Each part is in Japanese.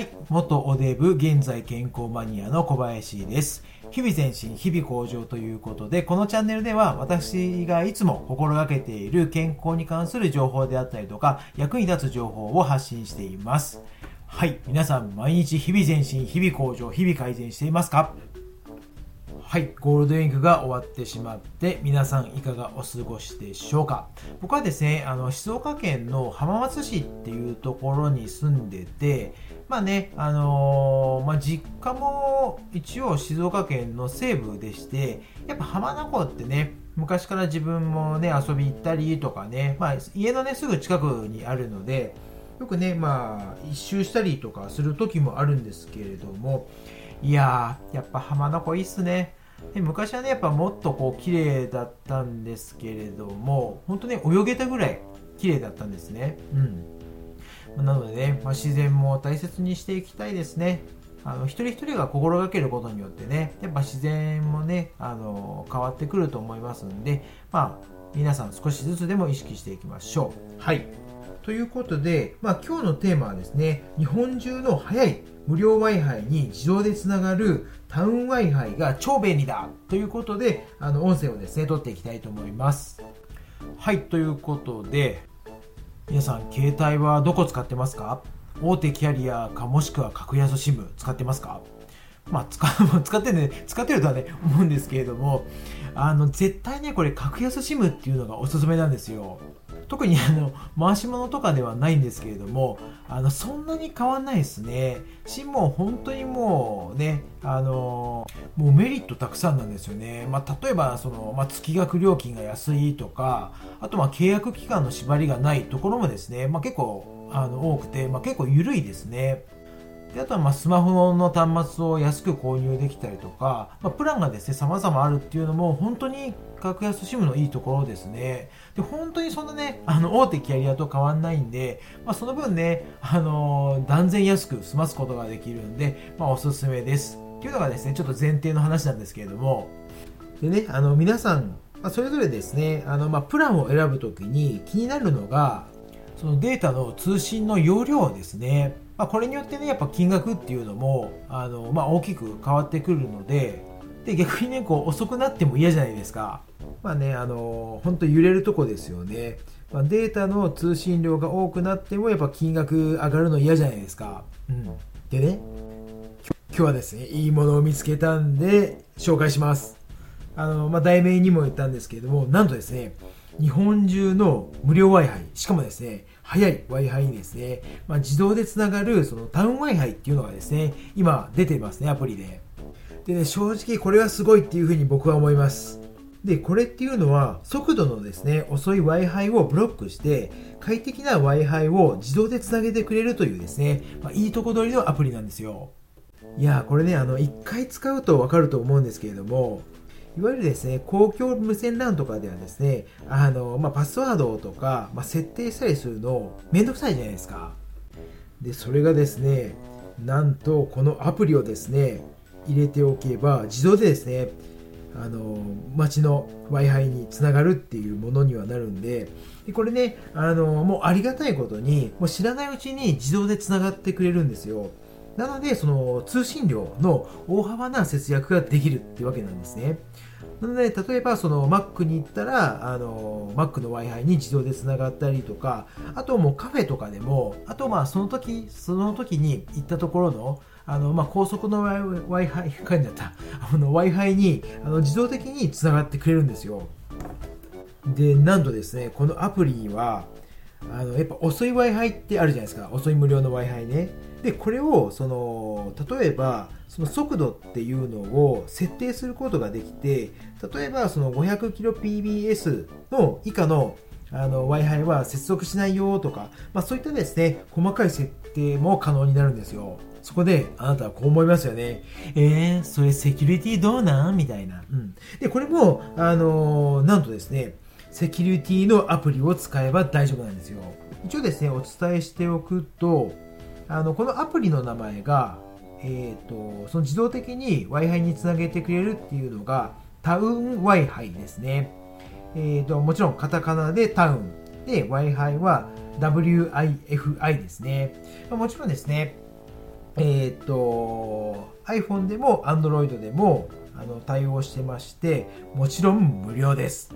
はい。元おデブ、現在健康マニアの小林です。日々前進、日々向上ということで、このチャンネルでは私がいつも心がけている健康に関する情報であったりとか、役に立つ情報を発信しています。はい。皆さん、毎日日々前進、日々向上、日々改善していますか？はい、ゴールデンウィークが終わってしまって、皆さんいかがお過ごしでしょうか？僕はですね、あの、静岡県の浜松市っていうところに住んでて、まあね、あのー、まあ、実家も一応静岡県の西部でして、やっぱ浜名湖ってね、昔から自分もね、遊び行ったりとかね、まあ、家のね、すぐ近くにあるので、よくね、まあ、一周したりとかする時もあるんですけれども、いやー、やっぱ浜名湖いいっすね。で昔はねやっぱもっとこう綺麗だったんですけれども本当ね泳げたぐらい綺麗だったんですね。うん。なのでね、まあ、自然も大切にしていきたいですね。あの一人一人が心がけることによってねやっぱ自然もねあの変わってくると思いますんでまあ皆さん少しずつでも意識していきましょう。はい。ということで、まあ、今日のテーマはですね日本中の早い無料 Wi-Fi に自動でつながるタウン Wi-Fi が超便利だということで、あの、音声をですね、撮っていきたいと思います。はい、ということで、皆さん、携帯はどこ使ってますか？大手キャリアかもしくは格安 SIM 使ってますか？まあ、使 使ってね、使ってるとはね、思うんですけれども、あの、絶対ね、これ、格安 SIM っていうのがおすすめなんですよ。特にあの回し物とかではないんですけれどもあのそんなに変わんないですね。SIM も本当にもうねあのもうメリットたくさんなんですよね、まあ、例えばその、まあ、月額料金が安いとかあとまあ契約期間の縛りがないところもですね、まあ、結構あの多くて、まあ、結構緩いですね。であとはまスマホの端末を安く購入できたりとか、まあ、プランがですね様々あるっていうのも本当に格安 SIM のいいところですね。で本当にそんなねあの大手キャリアと変わんないんで、まあ、その分ね、あのー、断然安く済ますことができるんで、まあ、おすすめです。っていうのがですねちょっと前提の話なんですけれども。でねあの皆さんまあ、それぞれですね、あの、まあ、プランを選ぶときに気になるのが、そのデータの通信の容量ですね。まあ、これによってね、やっぱ金額っていうのも、あの、まあ、大きく変わってくるので、で、逆にね、こう、遅くなっても嫌じゃないですか。まあね、あの、本当揺れるとこですよね。まあ、データの通信量が多くなっても、やっぱ金額上がるの嫌じゃないですか。うん。でね、今日はですね、いいものを見つけたんで、紹介します。あの、まあ、題名にも言ったんですけれども、なんとですね、日本中の無料 Wi-Fi、しかもですね、速い Wi-Fi にですね、まあ、自動でつながるそのタウン Wi-Fi っていうのがですね、今出てますね、アプリで。でね、正直これはすごいっていうふうに僕は思います。で、これっていうのは速度のですね、遅い Wi-Fi をブロックして、快適な Wi-Fi を自動でつなげてくれるというですね、まあ、いいとこ取りのアプリなんですよ。いやこれね、あの、一回使うとわかると思うんですけれども、いわゆるですね、公共無線 LAN とかではですね、あの、まあ、パスワードとか、まあ、設定したりするのめんどくさいじゃないですか。で、それがですね、なんとこのアプリをですね、入れておけば自動でですね、あの、街の Wi-Fi につながるっていうものにはなるんで、でこれね、あの、もうありがたいことに、もう知らないうちに自動でつながってくれるんですよ。なので、その通信量の大幅な節約ができるってわけなんですね。なので、例えばその Mac に行ったら、あの、Mac の Wi-Fi に自動で繋がったりとか、あともうカフェとかでも、あとまあその時、その時に行ったところの、あの、まあ、高速の Wi-Fi、書いてあった、あの Wi-Fi にあの自動的につながってくれるんですよ。で、なんとですね、このアプリは、あの、やっぱ遅い Wi-Fi ってあるじゃないですか。遅い無料の Wi-Fi ね。で、これを、その、例えば、その速度っていうのを設定することができて、例えばその 500kbps の以下のあの Wi-Fi は接続しないよとか、まあ、そういったですね、細かい設定も可能になるんですよ。そこで、あなたはこう思いますよね。えー、それセキュリティどうなん？みたいな。うん。で、これも、あのー、なんとですね、セキュリティのアプリを使えば大丈夫なんですよ。一応ですね、お伝えしておくと、あの、このアプリの名前が、えっ、ー、と、その自動的に Wi-Fi につなげてくれるっていうのが、タウン Wi-Fi ですね。えっ、ー、と、もちろんカタカナでタウン。で、Wi-Fi は WIFI ですね。もちろんですね、えっ、と、iPhone でも Android でもあの対応してまして、もちろん無料です。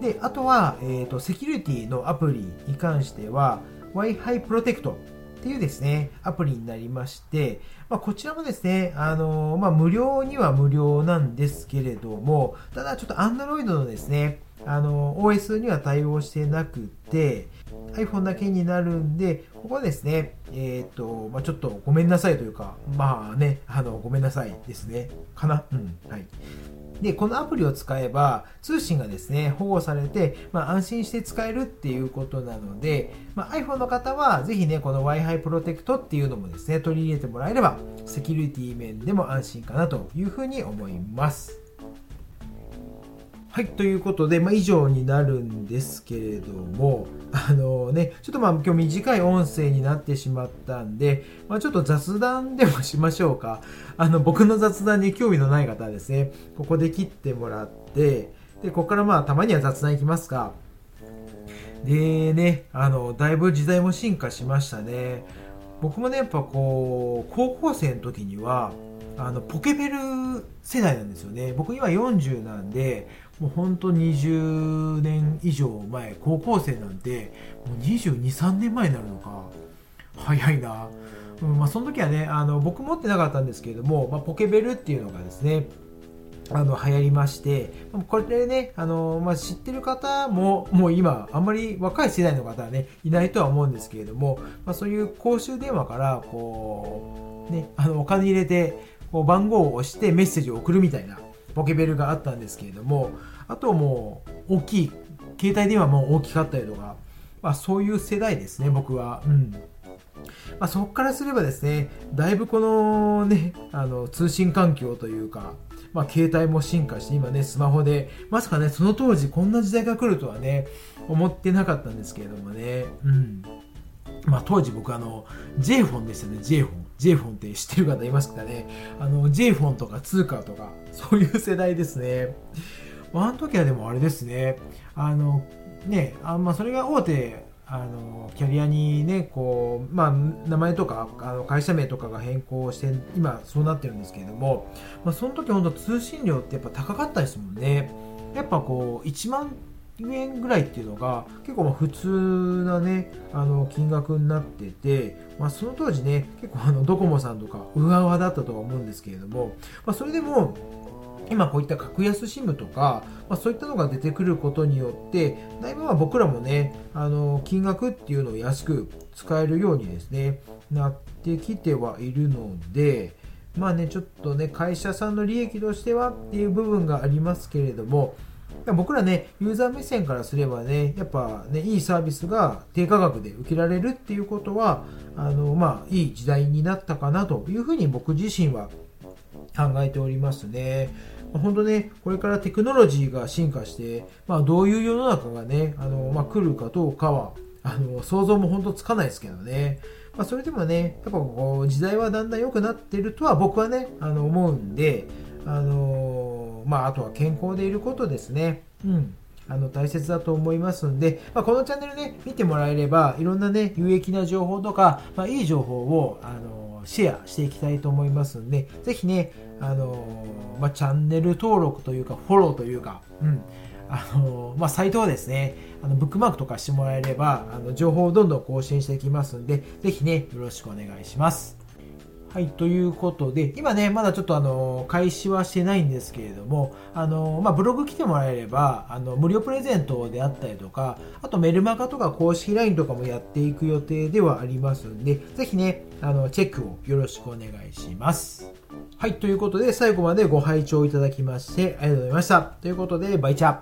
で、あとは、えっ、と、セキュリティのアプリに関しては、Wi-Fi Protect っていうですね、アプリになりまして、まあ、こちらもですね、あのまあ、無料には無料なんですけれども、ただちょっと Android のですね、あの OS には対応してなくて、iPhone だけになるんで、ここはですね、えっ、と、まあ、ちょっとごめんなさいというか、まあね、あの、ごめんなさいですね。かな？うん。はい。で、このアプリを使えば、通信がですね、保護されて、まあ、安心して使えるっていうことなので、まあ、iPhone の方は、ぜひね、この Wi-Fi プロテクトっていうのもですね、取り入れてもらえれば、セキュリティ面でも安心かなというふうに思います。はい、ということで、まあ、以上になるんですけれども、あのね、ちょっとまあ今日短い音声になってしまったんで、まあ、ちょっと雑談でもしましょうか。あの、僕の雑談に興味のない方はですね、ここで切ってもらって、で、ここからまあたまには雑談いきますか。でね、あの、だいぶ時代も進化しましたね。僕もね、やっぱこう、高校生の時には、あの、ポケベル世代なんですよね。僕今40なんで、もうほんと20年以上前、高校生なんて、もう22、3年前になるのか。早いな。うんまあ、その時はね、あの僕持ってなかったんですけれども、まあ、ポケベルっていうのがですね、あの流行りまして、これでね、あのまあ、知ってる方も、もう今、あんまり若い世代の方はね、いないとは思うんですけれども、まあ、そういう公衆電話から、こう、ね、あのお金入れて、こう番号を押してメッセージを送るみたいな、ポケベルがあったんですけれども、あともう大きい、携帯電話も大きかったりとか、まあそういう世代ですね、僕は。うん。まあそこからすればですね、だいぶこのね、あの通信環境というか、まあ携帯も進化して今ね、スマホで、まさかね、その当時こんな時代が来るとはね、思ってなかったんですけれどもね、うん。まあ当時僕あの、J フォンでしたね、J フォン。J フォンって知ってる方いますかね？あの、J フォンとか通貨とか、そういう世代ですね。あの時はでもあれですね、あの、ね、あまあ、それが大手、あの、キャリアにね、こう、まあ、名前とか、あの会社名とかが変更して、今そうなってるんですけれども、まあ、その時本当通信料ってやっぱ高かったですもんね。やっぱこう、1万円ぐらいっていうのが結構まあ普通なね、あの金額になってて、まあ、その当時ね、結構あのドコモさんとかうわうわだったとは思うんですけれども、まあ、それでも、今こういった格安 SIM とか、まあ、そういったのが出てくることによって、だいぶまあ僕らもね、あの、金額っていうのを安く使えるようにですね、なってきてはいるので、まあね、ちょっとね、会社さんの利益としてはっていう部分がありますけれども、僕らね、ユーザー目線からすればね、やっぱね、いいサービスが低価格で受けられるっていうことは、あの、まあ、いい時代になったかなというふうに僕自身は考えておりますね。本当ね、これからテクノロジーが進化して、まあ、どういう世の中がね、あの、まあ、来るかどうかは、あの、想像も本当つかないですけどね。まあ、それでもね、やっぱこう、時代はだんだん良くなってるとは僕はね、あの、思うんで、あのまあ、あとは健康でいることですね。うん。あの、大切だと思いますんで、まあ、このチャンネルね、見てもらえれば、いろんなね、有益な情報とか、まあ、いい情報を、あのシェアしていきたいと思いますんで、ぜひね、あのまあ、チャンネル登録というか、フォローというか、うん、あのまあ、サイトをですね、あのブックマークとかしてもらえれば、あの情報をどんどん更新していきますんで、ぜひね、よろしくお願いします。はい、ということで、今ね、まだちょっとあの、開始はしてないんですけれども、あの、まあ、ブログ来てもらえれば、あの、無料プレゼントであったりとか、あとメルマガとか公式 LINE とかもやっていく予定ではありますんで、ぜひね、あの、チェックをよろしくお願いします。はい、ということで、最後までご拝聴いただきまして、ありがとうございました。ということで、バイチャー